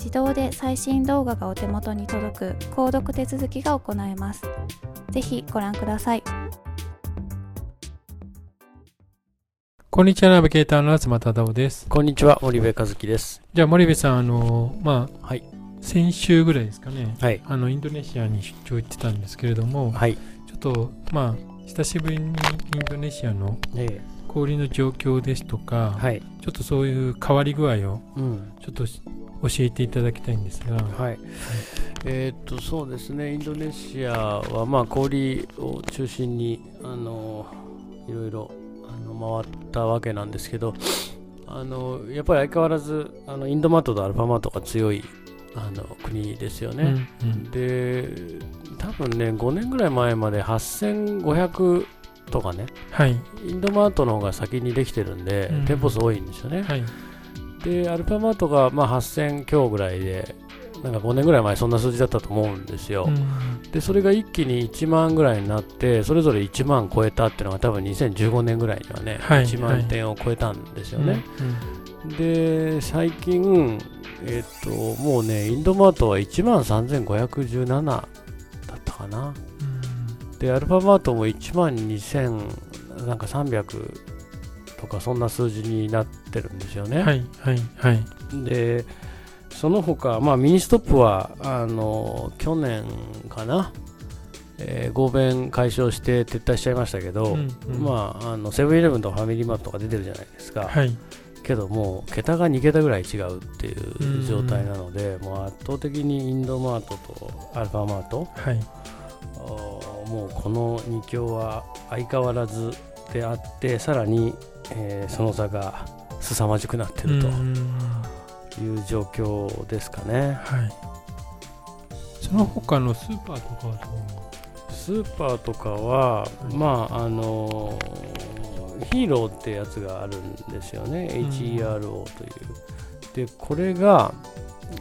自動で最新動画がお手元に届く購読手続きが行えます。ぜひご覧ください。こんにちは、ナビゲーターの東忠夫です。こんにちは、森部和樹です。じゃあ、森部さん、あの、まあ、はい、先週ぐらいですかね、はい、あの、インドネシアに出張行ってたんですけれども、はい、ちょっと、まあ、久しぶりにインドネシアの氷の状況ですとか、はい、ちょっとそういう変わり具合を、ちょっと教えていただきたいんですが、はい、えー、っとそうですね。インドネシアはまあ氷を中心にあのいろいろあの回ったわけなんですけどあのやっぱり相変わらずあのインドマートとアルファマートが強いあの国ですよね、うんうん、で多分ね5年ぐらい前まで8500とかね、はい、インドマートの方が先にできてるんで、うん、店舗数多いんですよね、はいで、アルファマートがまあ8000強ぐらいで、なんか5年ぐらい前そんな数字だったと思うんですよ、うん、でそれが一気に1万ぐらいになってそれぞれ1万超えたっていうのが多分2015年ぐらいにはね、はい、1万点を超えたんですよね、はい。で最近、えっ、ともうねインドマートは1万3517だったかな、うん、でアルファマートも1万2000なんか300とかそんな数字になってるんですよね。はいはいはい、でその他、まあミニストップはあの去年かな、えー、合弁解消して撤退しちゃいましたけど、うんうん、まああのセブンイレブンとかファミリーマートとか出てるじゃないですか。はい。けどもう桁が2桁ぐらい違うっていう状態なので、もう圧倒的にインドマートとアルファマート、はい、もうこの2強は相変わらずであってさらにえー、その差が凄まじくなってるという状況ですかね。はい、その他のスーパーとかはスーパーとかは、まああのヒーローってやつがあるんですよね、HERO という。で、これが、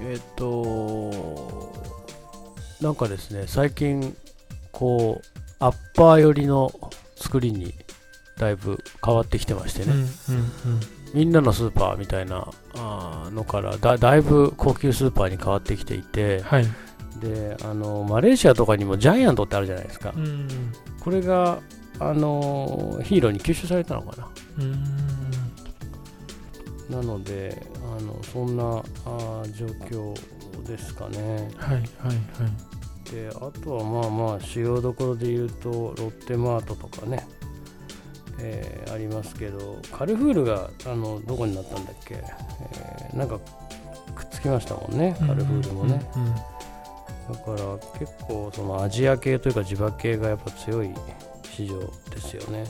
えっ、と、なんかですね、最近、こう、アッパー寄りの作りにだいぶ変わってきてましてね、うんうんうん、みんなのスーパーみたいなあのからだだいぶ高級スーパーに変わってきていて、はい、であのマレーシアとかにもジャイアントってあるじゃないですか、うん、これがあのヒーローに吸収されたのかな、なのであのそんなあ状況ですかね。はいはいはい。であとはまあまあ主要どころで言うとロッテマートとかねえー、ありますけどカルフールがあのどこになったんだっけ、えー、なんかくっつきましたもんねカルフールもね、だから結構そのアジア系というか地場系がやっぱ強い市場ですよね。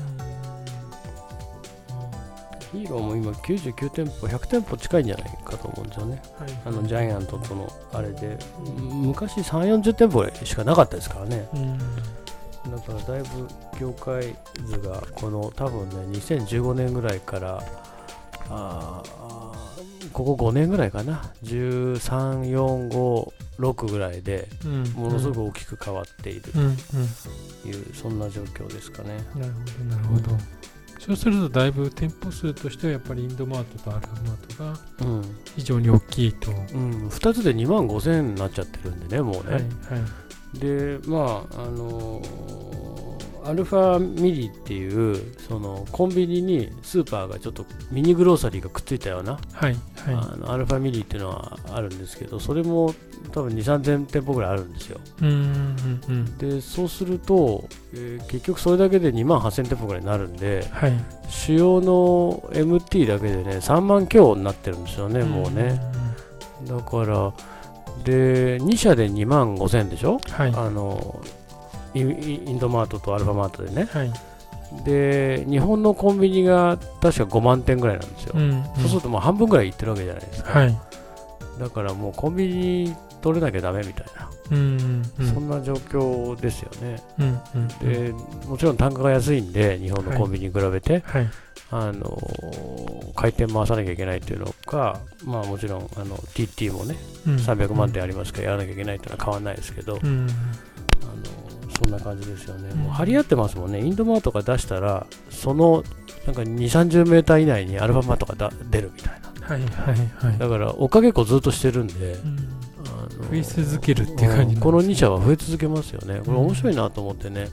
ヒーローも今99店舗、100店舗近いんじゃないかと思うんですよね。はい、あのジャイアントとのあれで、昔3、40店舗しかなかったですからね。だからだいぶ業界図がこの多分ね2015年ぐらいからあここ5年ぐらいかな。13、4、5、6ぐらいで、ものすごく大きく変わっているという、そんな状況ですかね。なるほど、なるほど。そうするとだいぶ店舗数としてはやっぱりインドマートとアルファマートが非常に大きいと、うん、うん、2つで2万5000になっちゃってるんでねもうね、はいはい、でまああのーアルファミリっていうそのコンビニにスーパーがちょっとミニグローサリーがくっついたような、はいはい、あのアルファミリっていうのはあるんですけどそれも多分2 3 0 0 0店舗ぐらいあるんですよ。でそうすると、えー、結局それだけで2万8000店舗ぐらいになるんで、はい、主要の MT だけでね3万強になってるんですよねもうね。だからで2社で2万5000でしょ、はい、あのインドマートとアルファマートでね、はい、で日本のコンビニが確か5万店ぐらいなんですよ、うんうん、そうするともう半分ぐらいいってるわけじゃないですか、はい、だからもうコンビニ取れなきゃだめみたいな、うんうん、そんな状況ですよね、うんうん、でもちろん単価が安いんで日本のコンビニに比べて、はい、あの回転回さなきゃいけないというのか、まあ、もちろんあの TT もね、うん、300万点ありますからやらなきゃいけないというのは変わらないですけど、うん、そんな感じですよね、うん、もう張り合ってますもんね、インドマートが出したら、そのなんか2、30メーター以内にアルファマートがだ出るみたいな、はいはいはい、だから追っかけっこずっとしてるんで、うん、増え続けるっていう感じ、ね、この2社は増え続けますよね、これ面白いなと思ってね。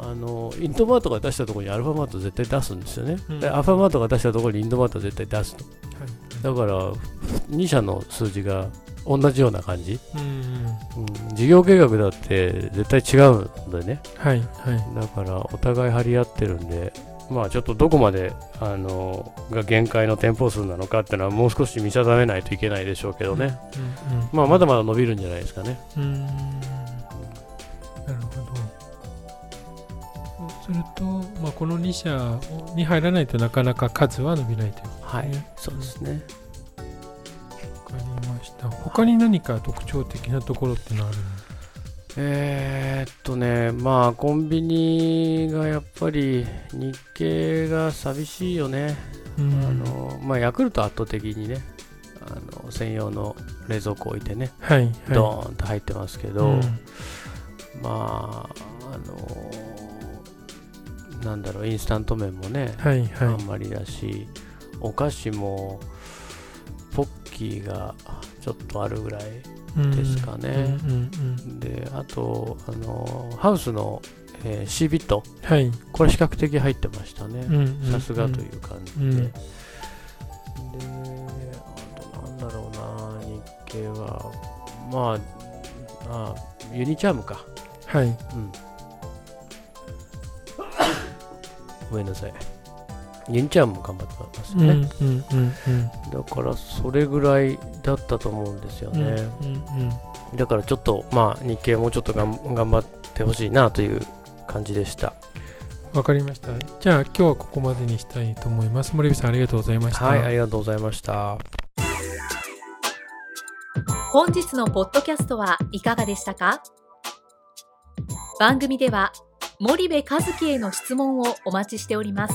あのインドマートが出したところにアルファマート絶対出すんですよね、うん、でアルファマートが出したところにインドマートは絶対出すと、はい、だから2社の数字が同じような感じ、うん、うん、事業計画だって絶対違うんだよね、はいはい、だからお互い張り合ってるんでまあちょっとどこまであのが限界の店舗数なのかっていうのはもう少し見定めないといけないでしょうけどね、うんうんうん、まあまだまだ伸びるんじゃないですかね。うん。なるほど。そうすると、まあ、この2社に入らないとなかなか数は伸びないという、ね、はい。そうですね。りました。他に何か特徴的なところってのあるえー、っとねまあコンビニがやっぱり日系が寂しいよね、うん、あのまあ、ヤクルト圧倒的にねあの専用の冷蔵庫置いてね、はい、はい、ドーンと入ってますけど、うん、まああのなんだろうインスタント麺もね、はいはい、あんまりだしお菓子もポッキーがちょっとあるぐらいですかね。で、あと、あのハウスの、えー、C ビット、はい、これ比較的入ってましたね。さすがという感じで。うん、で、あとなんだろうな、日系は、まあ、あユニチャームか。はい。うん。ごめんなさい。ユニチャームも頑張ってますよね、うんうんうんうん、だからそれぐらいだったと思うんですよね、うんうんうん、だからちょっとまあ日経もうちょっとがん頑張ってほしいなという感じでした。わかりました。じゃあ今日はここまでにしたいと思います。森口さんありがとうございました。はいありがとうございました。本日のポッドキャストはいかがでしたか？番組では森部和樹への質問をお待ちしております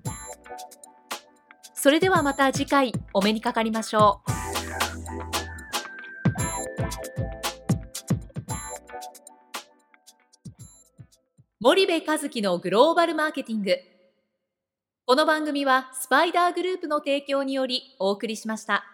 それではまた次回お目にかかりましょう。森部和樹のグローバルマーケティング。この番組はスパイダーグループの提供によりお送りしました。